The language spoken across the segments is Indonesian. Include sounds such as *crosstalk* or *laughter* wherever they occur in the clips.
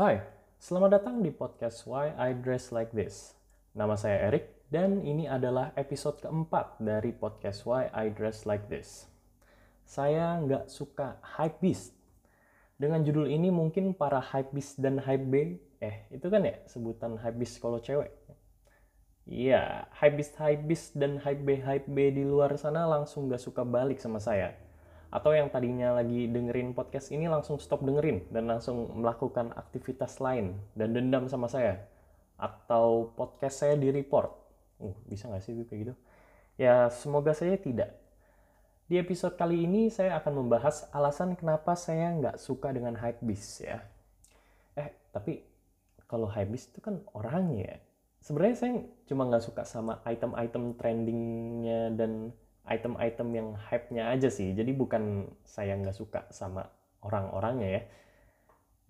Hai, selamat datang di podcast Why I Dress Like This. Nama saya Erik dan ini adalah episode keempat dari podcast Why I Dress Like This. Saya nggak suka hypebeast. Dengan judul ini mungkin para hypebeast dan hype eh itu kan ya sebutan hypebeast kalau cewek. Iya, hypebeast hypebeast dan hype hype di luar sana langsung nggak suka balik sama saya atau yang tadinya lagi dengerin podcast ini langsung stop dengerin dan langsung melakukan aktivitas lain dan dendam sama saya. Atau podcast saya di report uh, bisa nggak sih kayak gitu? Ya semoga saya tidak. Di episode kali ini saya akan membahas alasan kenapa saya nggak suka dengan hypebeast ya. Eh tapi kalau hypebeast itu kan orangnya. Ya sebenarnya saya cuma nggak suka sama item-item trendingnya dan item-item yang hype-nya aja sih. Jadi bukan saya nggak suka sama orang-orangnya ya.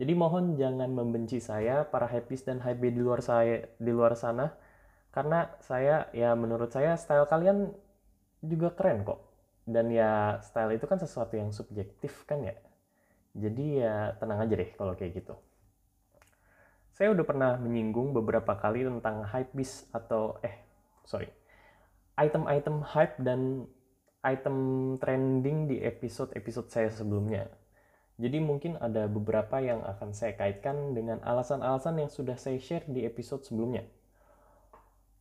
Jadi mohon jangan membenci saya para hypebeast dan hype di luar saya di luar sana karena saya ya menurut saya style kalian juga keren kok. Dan ya style itu kan sesuatu yang subjektif kan ya. Jadi ya tenang aja deh kalau kayak gitu. Saya udah pernah menyinggung beberapa kali tentang hypebeast atau eh sorry item-item hype dan item trending di episode-episode saya sebelumnya. Jadi mungkin ada beberapa yang akan saya kaitkan dengan alasan-alasan yang sudah saya share di episode sebelumnya.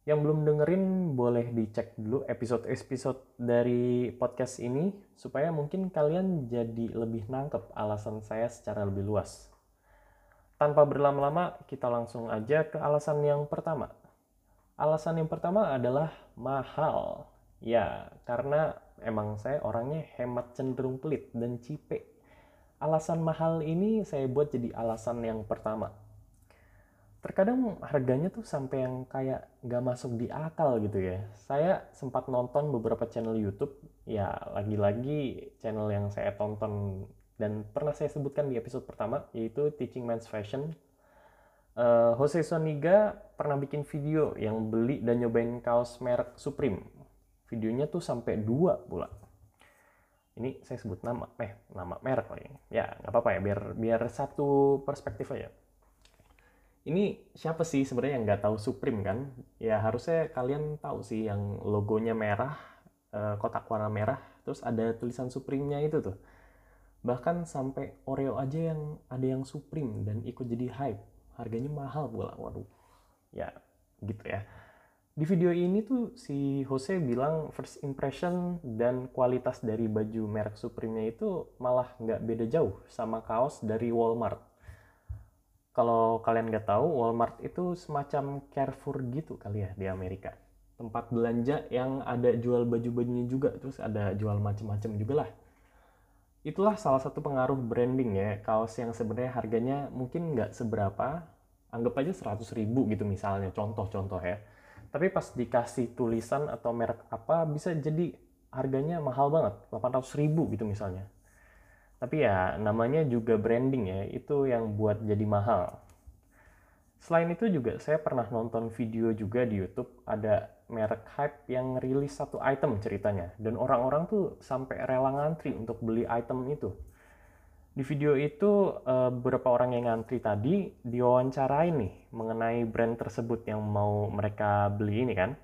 Yang belum dengerin boleh dicek dulu episode-episode dari podcast ini supaya mungkin kalian jadi lebih nangkep alasan saya secara lebih luas. Tanpa berlama-lama, kita langsung aja ke alasan yang pertama. Alasan yang pertama adalah mahal. Ya, karena emang saya orangnya hemat cenderung pelit dan cipe. Alasan mahal ini saya buat jadi alasan yang pertama. Terkadang harganya tuh sampai yang kayak gak masuk di akal gitu ya. Saya sempat nonton beberapa channel YouTube, ya lagi-lagi channel yang saya tonton dan pernah saya sebutkan di episode pertama, yaitu Teaching Men's Fashion uh, Jose Soniga pernah bikin video yang beli dan nyobain kaos merek Supreme. Videonya tuh sampai dua pula. Ini saya sebut nama, eh nama merek lagi. Ya nggak apa-apa ya, biar biar satu perspektif aja. Ini siapa sih sebenarnya yang nggak tahu Supreme kan? Ya harusnya kalian tahu sih yang logonya merah, uh, kotak warna merah, terus ada tulisan Supreme-nya itu tuh. Bahkan sampai Oreo aja yang ada yang Supreme dan ikut jadi hype harganya mahal pula waduh ya gitu ya di video ini tuh si Jose bilang first impression dan kualitas dari baju merek Supreme-nya itu malah nggak beda jauh sama kaos dari Walmart. Kalau kalian nggak tahu, Walmart itu semacam Carrefour gitu kali ya di Amerika. Tempat belanja yang ada jual baju-bajunya juga, terus ada jual macem-macem juga lah. Itulah salah satu pengaruh branding ya, kaos yang sebenarnya harganya mungkin nggak seberapa, anggap aja 100 ribu gitu misalnya, contoh-contoh ya. Tapi pas dikasih tulisan atau merek apa, bisa jadi harganya mahal banget, 800 ribu gitu misalnya. Tapi ya namanya juga branding ya, itu yang buat jadi mahal. Selain itu juga saya pernah nonton video juga di YouTube, ada merek hype yang rilis satu item ceritanya dan orang-orang tuh sampai rela ngantri untuk beli item itu. Di video itu uh, beberapa orang yang ngantri tadi diwawancarai nih mengenai brand tersebut yang mau mereka beli ini kan.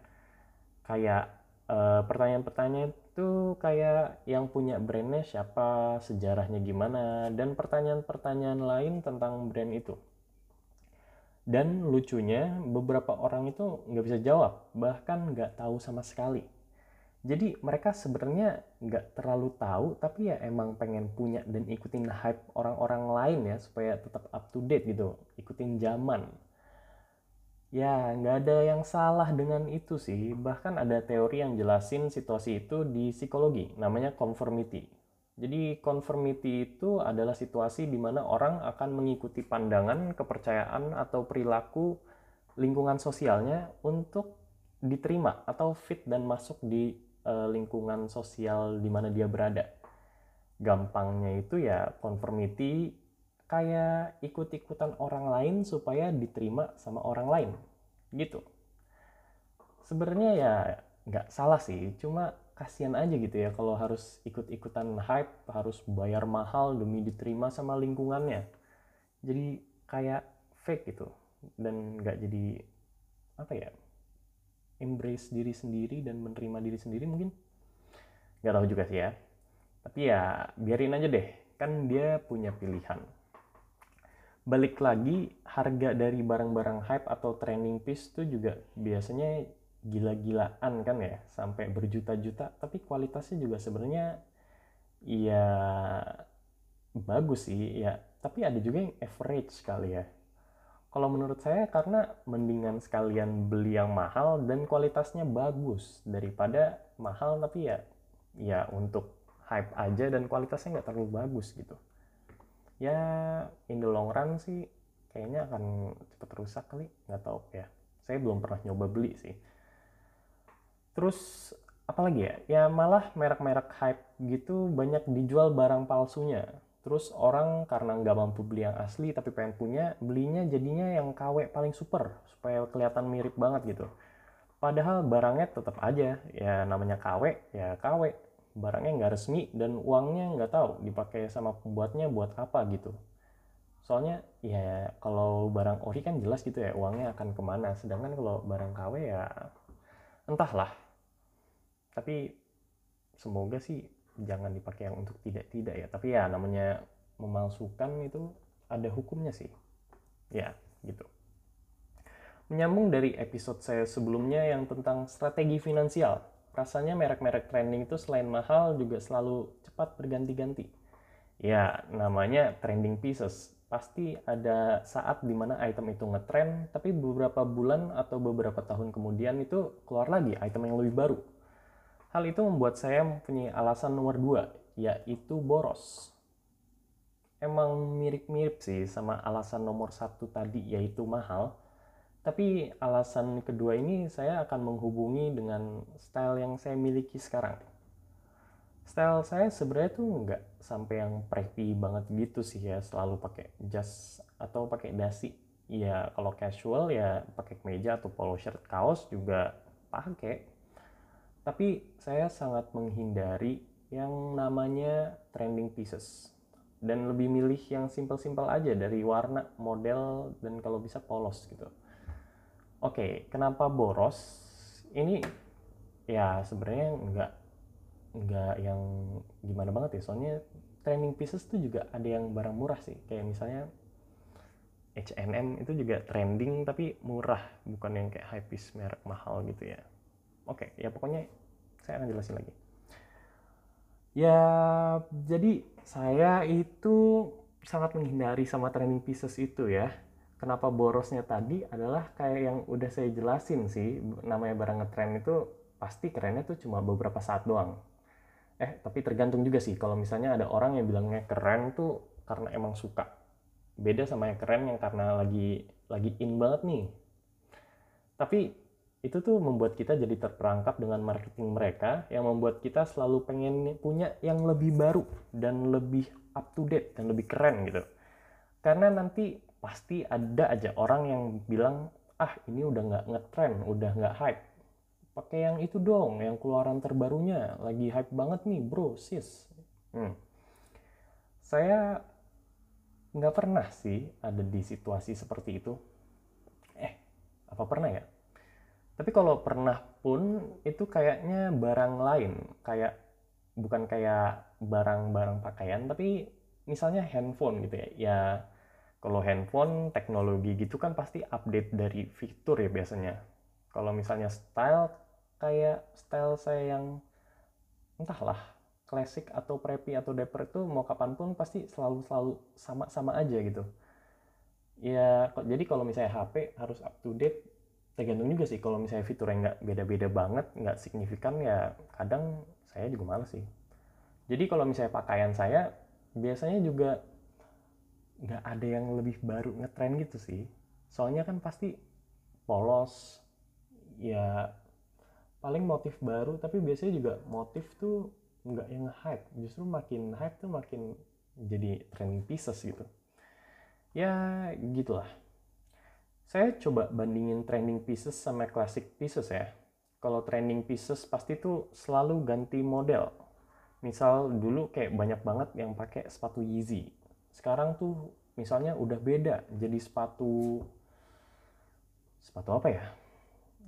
Kayak uh, pertanyaan-pertanyaan itu kayak yang punya brandnya siapa, sejarahnya gimana, dan pertanyaan-pertanyaan lain tentang brand itu. Dan lucunya beberapa orang itu nggak bisa jawab, bahkan nggak tahu sama sekali. Jadi mereka sebenarnya nggak terlalu tahu, tapi ya emang pengen punya dan ikutin hype orang-orang lain ya supaya tetap up to date gitu, ikutin zaman. Ya nggak ada yang salah dengan itu sih, bahkan ada teori yang jelasin situasi itu di psikologi, namanya conformity. Jadi conformity itu adalah situasi di mana orang akan mengikuti pandangan, kepercayaan atau perilaku lingkungan sosialnya untuk diterima atau fit dan masuk di uh, lingkungan sosial di mana dia berada. Gampangnya itu ya conformity kayak ikut-ikutan orang lain supaya diterima sama orang lain gitu. Sebenarnya ya nggak salah sih, cuma kasihan aja gitu ya kalau harus ikut-ikutan hype, harus bayar mahal demi diterima sama lingkungannya. Jadi kayak fake gitu dan nggak jadi apa ya embrace diri sendiri dan menerima diri sendiri mungkin. Nggak tahu juga sih ya. Tapi ya biarin aja deh kan dia punya pilihan. Balik lagi harga dari barang-barang hype atau trending piece tuh juga biasanya gila-gilaan kan ya sampai berjuta-juta. Tapi kualitasnya juga sebenarnya ya bagus sih ya. Tapi ada juga yang average kali ya. Kalau menurut saya karena mendingan sekalian beli yang mahal dan kualitasnya bagus daripada mahal tapi ya ya untuk hype aja dan kualitasnya nggak terlalu bagus gitu. Ya in the long run sih kayaknya akan cepet rusak kali nggak tahu ya. Saya belum pernah nyoba beli sih terus apalagi ya? Ya malah merek-merek hype gitu banyak dijual barang palsunya. Terus orang karena nggak mampu beli yang asli tapi pengen punya belinya jadinya yang KW paling super supaya kelihatan mirip banget gitu. Padahal barangnya tetap aja ya namanya KW ya KW barangnya nggak resmi dan uangnya nggak tahu dipakai sama pembuatnya buat apa gitu. Soalnya ya kalau barang ori kan jelas gitu ya uangnya akan ke mana. Sedangkan kalau barang KW ya entahlah tapi semoga sih jangan dipakai yang untuk tidak tidak ya tapi ya namanya memalsukan itu ada hukumnya sih ya gitu menyambung dari episode saya sebelumnya yang tentang strategi finansial rasanya merek-merek trending itu selain mahal juga selalu cepat berganti-ganti. Ya, namanya trending pieces. Pasti ada saat di mana item itu ngetrend, tapi beberapa bulan atau beberapa tahun kemudian itu keluar lagi item yang lebih baru. Hal itu membuat saya mempunyai alasan nomor dua, yaitu boros. Emang mirip-mirip sih sama alasan nomor satu tadi, yaitu mahal tapi alasan kedua ini saya akan menghubungi dengan style yang saya miliki sekarang. Style saya sebenarnya tuh nggak sampai yang preppy banget gitu sih ya, selalu pakai jas atau pakai dasi. Ya kalau casual ya pakai kemeja atau polo shirt, kaos juga pakai. Tapi saya sangat menghindari yang namanya trending pieces dan lebih milih yang simple-simple aja dari warna, model dan kalau bisa polos gitu Oke, kenapa boros? Ini ya sebenarnya nggak nggak yang gimana banget ya. Soalnya trending pieces tuh juga ada yang barang murah sih. Kayak misalnya H&M itu juga trending tapi murah, bukan yang kayak high piece merek mahal gitu ya. Oke, okay, ya pokoknya saya akan jelasin lagi. Ya, jadi saya itu sangat menghindari sama trending pieces itu ya. Kenapa borosnya tadi adalah kayak yang udah saya jelasin sih namanya barang ngetren itu pasti kerennya tuh cuma beberapa saat doang. Eh tapi tergantung juga sih kalau misalnya ada orang yang bilangnya keren tuh karena emang suka. Beda sama yang keren yang karena lagi lagi in banget nih. Tapi itu tuh membuat kita jadi terperangkap dengan marketing mereka yang membuat kita selalu pengen punya yang lebih baru dan lebih up to date dan lebih keren gitu. Karena nanti pasti ada aja orang yang bilang ah ini udah nggak ngetrend udah nggak hype. Pakai yang itu dong yang keluaran terbarunya. Lagi hype banget nih bro sis. Hmm. saya nggak pernah sih ada di situasi seperti itu. Eh apa pernah ya tapi kalau pernah pun itu kayaknya barang lain kayak bukan kayak barang-barang pakaian tapi misalnya handphone gitu ya ya kalau handphone, teknologi gitu kan pasti update dari fitur ya biasanya. Kalau misalnya style, kayak style saya yang entahlah, klasik atau preppy atau dapper itu mau kapan pun pasti selalu-selalu sama-sama aja gitu. Ya, jadi kalau misalnya HP harus up to date, tergantung juga sih. Kalau misalnya fiturnya nggak beda-beda banget, nggak signifikan, ya kadang saya juga males sih. Jadi kalau misalnya pakaian saya, biasanya juga nggak ada yang lebih baru ngetren gitu sih soalnya kan pasti polos ya paling motif baru tapi biasanya juga motif tuh nggak yang hype justru makin hype tuh makin jadi trending pieces gitu ya gitulah saya coba bandingin trending pieces sama classic pieces ya. Kalau trending pieces pasti tuh selalu ganti model. Misal dulu kayak banyak banget yang pakai sepatu Yeezy. Sekarang tuh misalnya udah beda jadi sepatu sepatu apa ya?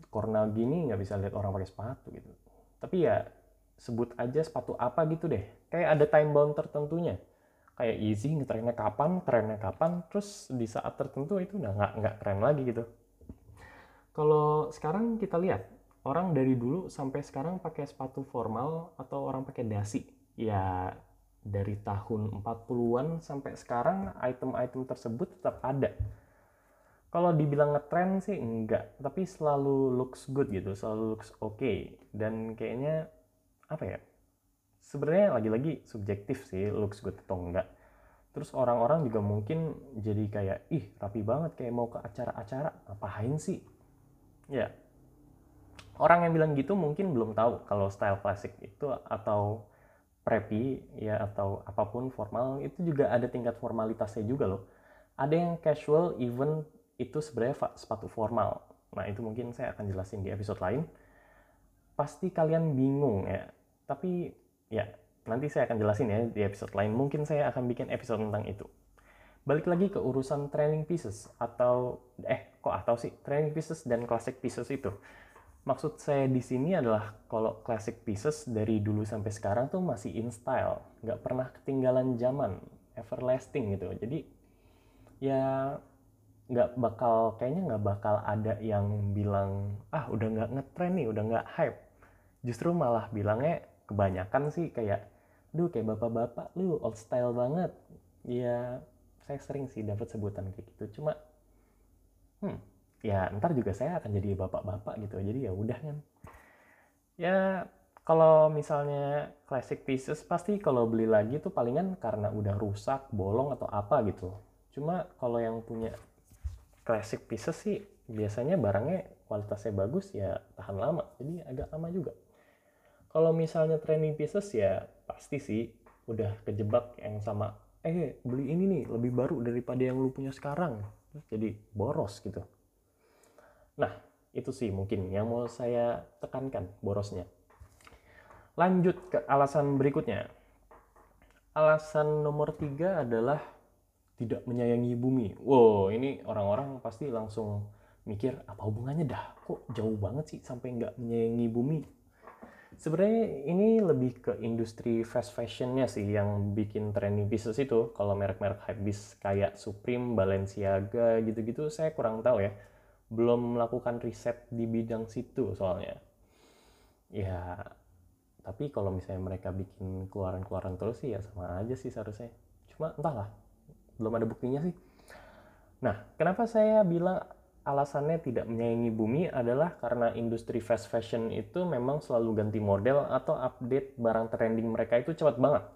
Corona gini nggak bisa lihat orang pakai sepatu gitu. Tapi ya sebut aja sepatu apa gitu deh. Kayak ada time bound tertentunya kayak easy ngetrennya kapan trennya kapan terus di saat tertentu itu udah nggak nggak keren lagi gitu kalau sekarang kita lihat orang dari dulu sampai sekarang pakai sepatu formal atau orang pakai dasi ya dari tahun 40-an sampai sekarang item-item tersebut tetap ada. Kalau dibilang ngetrend sih enggak, tapi selalu looks good gitu, selalu looks oke okay. dan kayaknya apa ya? Sebenarnya lagi-lagi subjektif sih looks good atau enggak. Terus orang-orang juga mungkin jadi kayak ih rapi banget kayak mau ke acara-acara, ngapain sih? Ya. Orang yang bilang gitu mungkin belum tahu kalau style klasik itu atau preppy ya atau apa pun formal itu juga ada tingkat formalitasnya juga loh. Ada yang casual even itu sebenarnya sepatu formal. Nah, itu mungkin saya akan jelasin di episode lain. Pasti kalian bingung ya. Tapi ya nanti saya akan jelasin ya di episode lain. Mungkin saya akan bikin episode tentang itu. Balik lagi ke urusan training pieces atau eh kok atau sih training pieces dan classic pieces itu maksud saya di sini adalah kalau classic pieces dari dulu sampai sekarang tuh masih in style, nggak pernah ketinggalan zaman, everlasting gitu. Jadi ya nggak bakal kayaknya nggak bakal ada yang bilang ah udah nggak ngetren nih, udah nggak hype. Justru malah bilangnya kebanyakan sih kayak, duh kayak bapak-bapak lu old style banget. Ya saya sering sih dapat sebutan kayak gitu. Cuma, hmm, ya ntar juga saya akan jadi bapak-bapak gitu. Jadi ya udah kan. Ya kalau misalnya classic pieces pasti kalau beli lagi tuh palingan karena udah rusak bolong atau apa gitu. Cuma kalau yang punya classic pieces sih biasanya barangnya kualitasnya bagus ya tahan lama. Jadi agak lama juga kalau misalnya trending pieces ya pasti sih udah kejebak yang sama eh beli ini nih lebih baru daripada yang lu punya sekarang jadi boros gitu Nah, itu sih mungkin yang mau saya tekankan borosnya. Lanjut ke alasan berikutnya. Alasan nomor tiga adalah tidak menyayangi bumi. Wow, ini orang-orang pasti langsung mikir apa hubungannya dah? Kok jauh banget sih sampai nggak menyayangi bumi? Sebenarnya ini lebih ke industri fast fashionnya sih yang bikin trending pieces itu. Kalau merek-merek hypebeast kayak Supreme, Balenciaga gitu-gitu saya kurang tahu ya. Belum melakukan riset di bidang situ soalnya. Ya tapi kalau misalnya mereka bikin keluaran-keluaran terus sih ya sama aja sih seharusnya. Cuma entahlah belum ada buktinya sih. Nah kenapa saya bilang alasannya tidak menyayangi bumi adalah karena industri fast fashion itu memang selalu ganti model atau update barang trending mereka itu cepat banget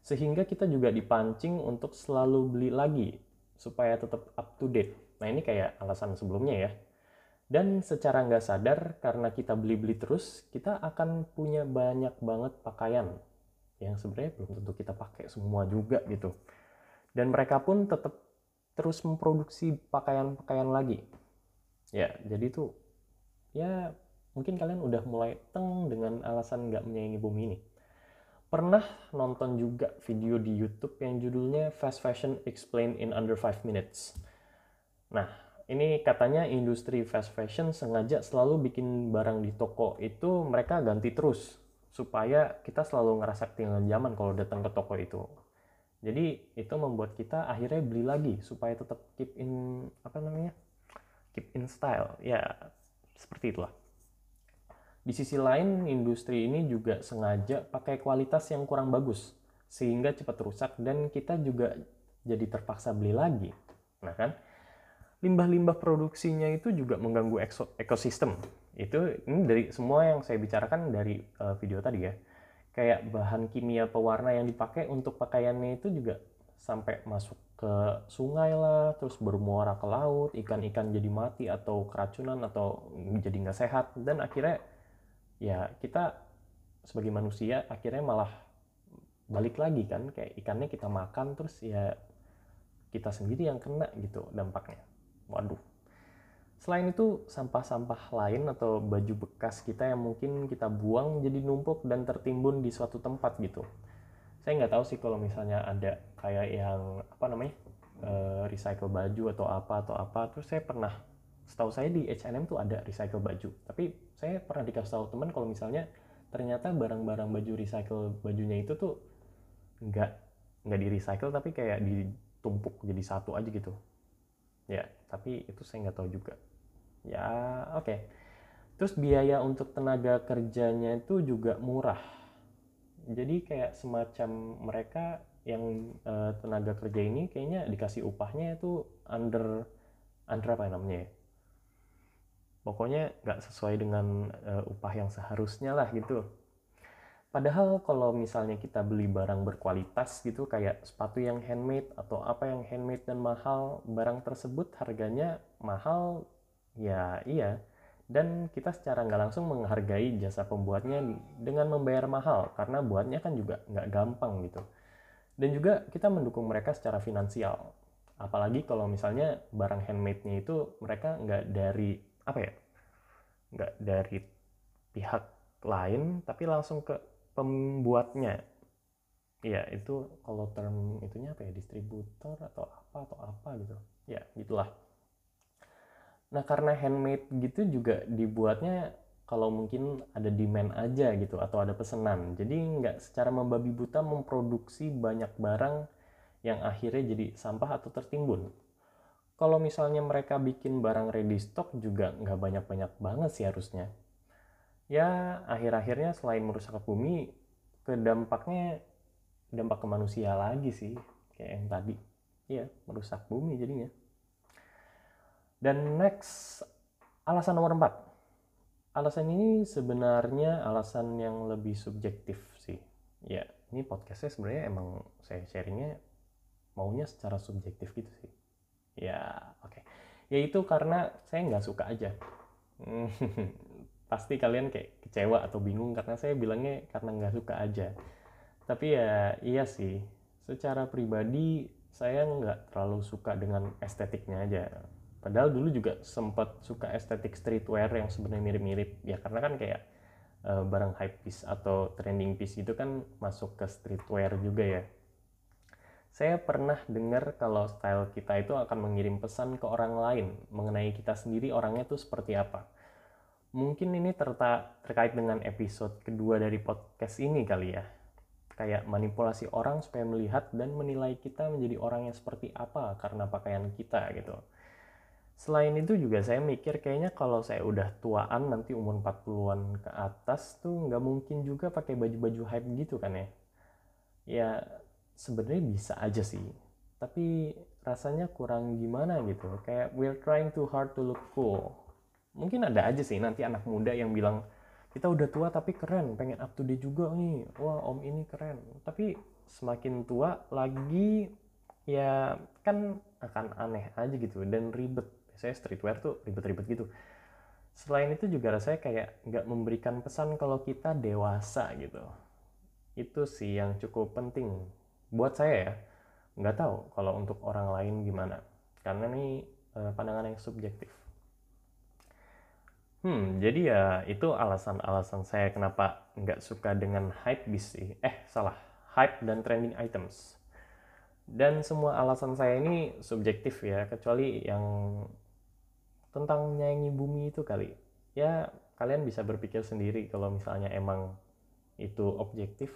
sehingga kita juga dipancing untuk selalu beli lagi supaya tetap up to date Nah ini kayak alasan sebelumnya ya. Dan secara nggak sadar karena kita beli-beli terus, kita akan punya banyak banget pakaian yang sebenarnya belum tentu kita pakai semua juga gitu. Dan mereka pun tetap terus memproduksi pakaian-pakaian lagi. Ya, jadi tuh ya mungkin kalian udah mulai teng dengan alasan nggak menyayangi bumi ini. Pernah nonton juga video di YouTube yang judulnya Fast Fashion Explained in Under 5 Minutes Nah, ini katanya industri fast fashion sengaja selalu bikin barang di toko itu mereka ganti terus supaya kita selalu ngerasa ketinggalan zaman kalau datang ke toko itu. Jadi itu membuat kita akhirnya beli lagi supaya tetap keep in apa namanya? Keep in style. Ya, seperti itulah. Di sisi lain, industri ini juga sengaja pakai kualitas yang kurang bagus sehingga cepat rusak dan kita juga jadi terpaksa beli lagi. Nah kan? limbah-limbah produksinya itu juga mengganggu ekosistem. Itu ini dari semua yang saya bicarakan dari uh, video tadi ya. Kayak bahan kimia pewarna yang dipakai untuk pakaiannya itu juga sampai masuk ke sungai lah, terus bermuara ke laut, ikan-ikan jadi mati atau keracunan atau jadi nggak sehat dan akhirnya ya kita sebagai manusia akhirnya malah balik lagi kan kayak ikannya kita makan terus ya kita sendiri yang kena gitu dampaknya. Waduh. Selain itu, sampah-sampah lain atau baju bekas kita yang mungkin kita buang jadi numpuk dan tertimbun di suatu tempat gitu. Saya nggak tahu sih kalau misalnya ada kayak yang apa namanya uh, recycle baju atau apa atau apa. Terus saya pernah setahu saya di H&M tuh ada recycle baju. Tapi saya pernah dikasih tahu teman kalau misalnya ternyata barang-barang baju recycle bajunya itu tuh nggak nggak di recycle tapi kayak ditumpuk jadi satu aja gitu. Ya tapi itu saya nggak tahu juga. Ya oke. Okay. terus biaya untuk tenaga kerjanya itu juga murah jadi kayak semacam mereka yang uh, tenaga kerja ini kayaknya dikasih upahnya itu under under apa namanya ya? Pokoknya nggak sesuai dengan uh, upah yang seharusnya lah gitu. Padahal kalau misalnya kita beli barang berkualitas gitu kayak sepatu yang handmade atau apa yang handmade dan mahal barang tersebut harganya mahal ya iya dan kita secara nggak langsung menghargai jasa pembuatnya dengan membayar mahal karena buatnya kan juga nggak gampang gitu. Dan juga kita mendukung mereka secara finansial. Apalagi kalau misalnya barang handmade-nya itu mereka nggak dari apa ya nggak dari pihak lain tapi langsung ke pembuatnya. Ya itu kalau term itunya apa ya distributor atau apa atau apa gitu. Ya gitulah nah karena handmade gitu juga dibuatnya kalau mungkin ada demand aja gitu atau ada pesanan. Jadi nggak secara membabi buta memproduksi banyak barang yang akhirnya jadi sampah atau tertimbun. Kalau misalnya mereka bikin barang ready stock juga nggak banyak-banyak banget sih harusnya. Ya akhir-akhirnya selain merusak bumi ke dampaknya dampak ke manusia lagi sih kayak yang tadi. Ya merusak bumi jadinya dan next alasan nomor 4 alasan ini sebenarnya alasan yang lebih subjektif sih. Ya, ini podcastnya sebenarnya emang saya sharingnya maunya secara subjektif gitu sih. Ya, oke. Okay. Yaitu karena saya nggak suka aja. *laughs* Pasti kalian kayak kecewa atau bingung karena saya bilangnya karena nggak suka aja. Tapi ya iya sih, secara pribadi saya nggak terlalu suka dengan estetiknya aja Padahal dulu juga sempat suka estetik streetwear yang sebenarnya mirip-mirip ya karena kan kayak uh, barang hype piece atau trending piece itu kan masuk ke streetwear juga ya. Saya pernah dengar kalau style kita itu akan mengirim pesan ke orang lain mengenai kita sendiri orangnya tuh seperti apa. Mungkin ini terta terkait dengan episode kedua dari podcast ini kali ya. Kayak manipulasi orang supaya melihat dan menilai kita menjadi orang yang seperti apa karena pakaian kita gitu Selain itu juga saya mikir kayaknya kalau saya udah tuaan nanti umur 40-an ke atas tuh nggak mungkin juga pakai baju-baju hype gitu kan ya. Ya sebenarnya bisa aja sih. Tapi rasanya kurang gimana gitu. Kayak we're trying too hard to look cool. Mungkin ada aja sih nanti anak muda yang bilang kita udah tua tapi keren, pengen up to date juga nih. Wah, om ini keren. Tapi semakin tua lagi ya kan akan aneh aja gitu dan ribet biasanya streetwear tuh ribet-ribet gitu. Selain itu juga rasanya kayak nggak memberikan pesan kalau kita dewasa gitu. Itu sih yang cukup penting buat saya ya. Nggak tahu kalau untuk orang lain gimana. Karena ini uh, pandangan yang subjektif. Hmm jadi ya itu alasan-alasan saya kenapa nggak suka dengan hype bis sih. Eh salah. Hype dan trending items. Dan semua alasan saya ini subjektif ya kecuali yang tentang nyanyi bumi itu kali. Ya kalian bisa berpikir sendiri kalau misalnya emang itu objektif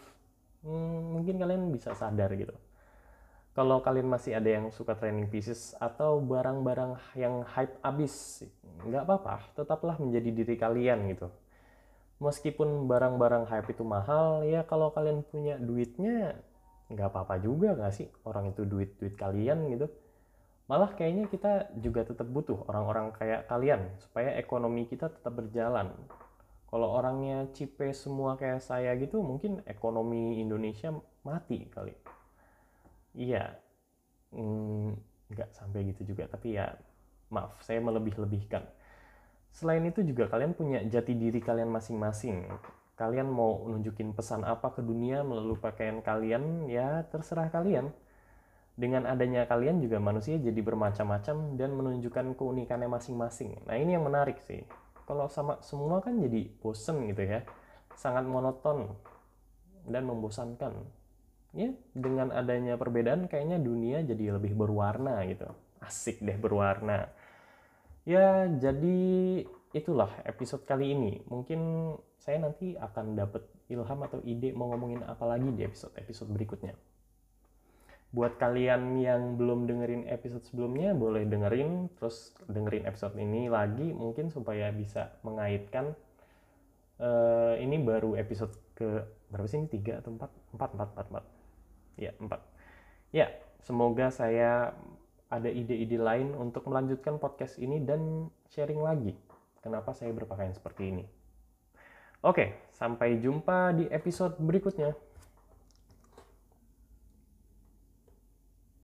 hmm, mungkin kalian bisa sadar gitu. Kalau kalian masih ada yang suka training pieces atau barang-barang yang hype abis nggak apa-apa tetaplah menjadi diri kalian gitu. Meskipun barang-barang hype itu mahal ya kalau kalian punya duitnya nggak apa-apa juga nggak sih orang itu duit duit kalian gitu malah kayaknya kita juga tetap butuh orang-orang kayak kalian supaya ekonomi kita tetap berjalan. Kalau orangnya cipe semua kayak saya gitu mungkin ekonomi Indonesia mati kali. Iya. Mm, nggak sampai gitu juga tapi ya maaf saya melebih-lebihkan. Selain itu juga kalian punya jati diri kalian masing-masing. Kalian mau nunjukin pesan apa ke dunia melalui pakaian kalian ya terserah kalian dengan adanya kalian juga manusia jadi bermacam-macam dan menunjukkan keunikannya masing-masing. Nah ini yang menarik sih. Kalau sama semua kan jadi bosen gitu ya, sangat monoton dan membosankan. ya dengan adanya perbedaan kayaknya dunia jadi lebih berwarna gitu asik deh berwarna ya jadi itulah episode kali ini mungkin saya nanti akan dapat ilham atau ide mau ngomongin apa lagi di episode-episode berikutnya buat kalian yang belum dengerin episode sebelumnya boleh dengerin. Terus dengerin episode ini lagi mungkin supaya bisa mengaitkan. Uh, ini baru episode ke berapa sih ini? Tiga atau empat? Empat empat empat empat. Ya empat. Ya semoga saya ada ide-ide lain untuk melanjutkan podcast ini dan sharing lagi kenapa saya berpakaian seperti ini. Oke sampai jumpa di episode berikutnya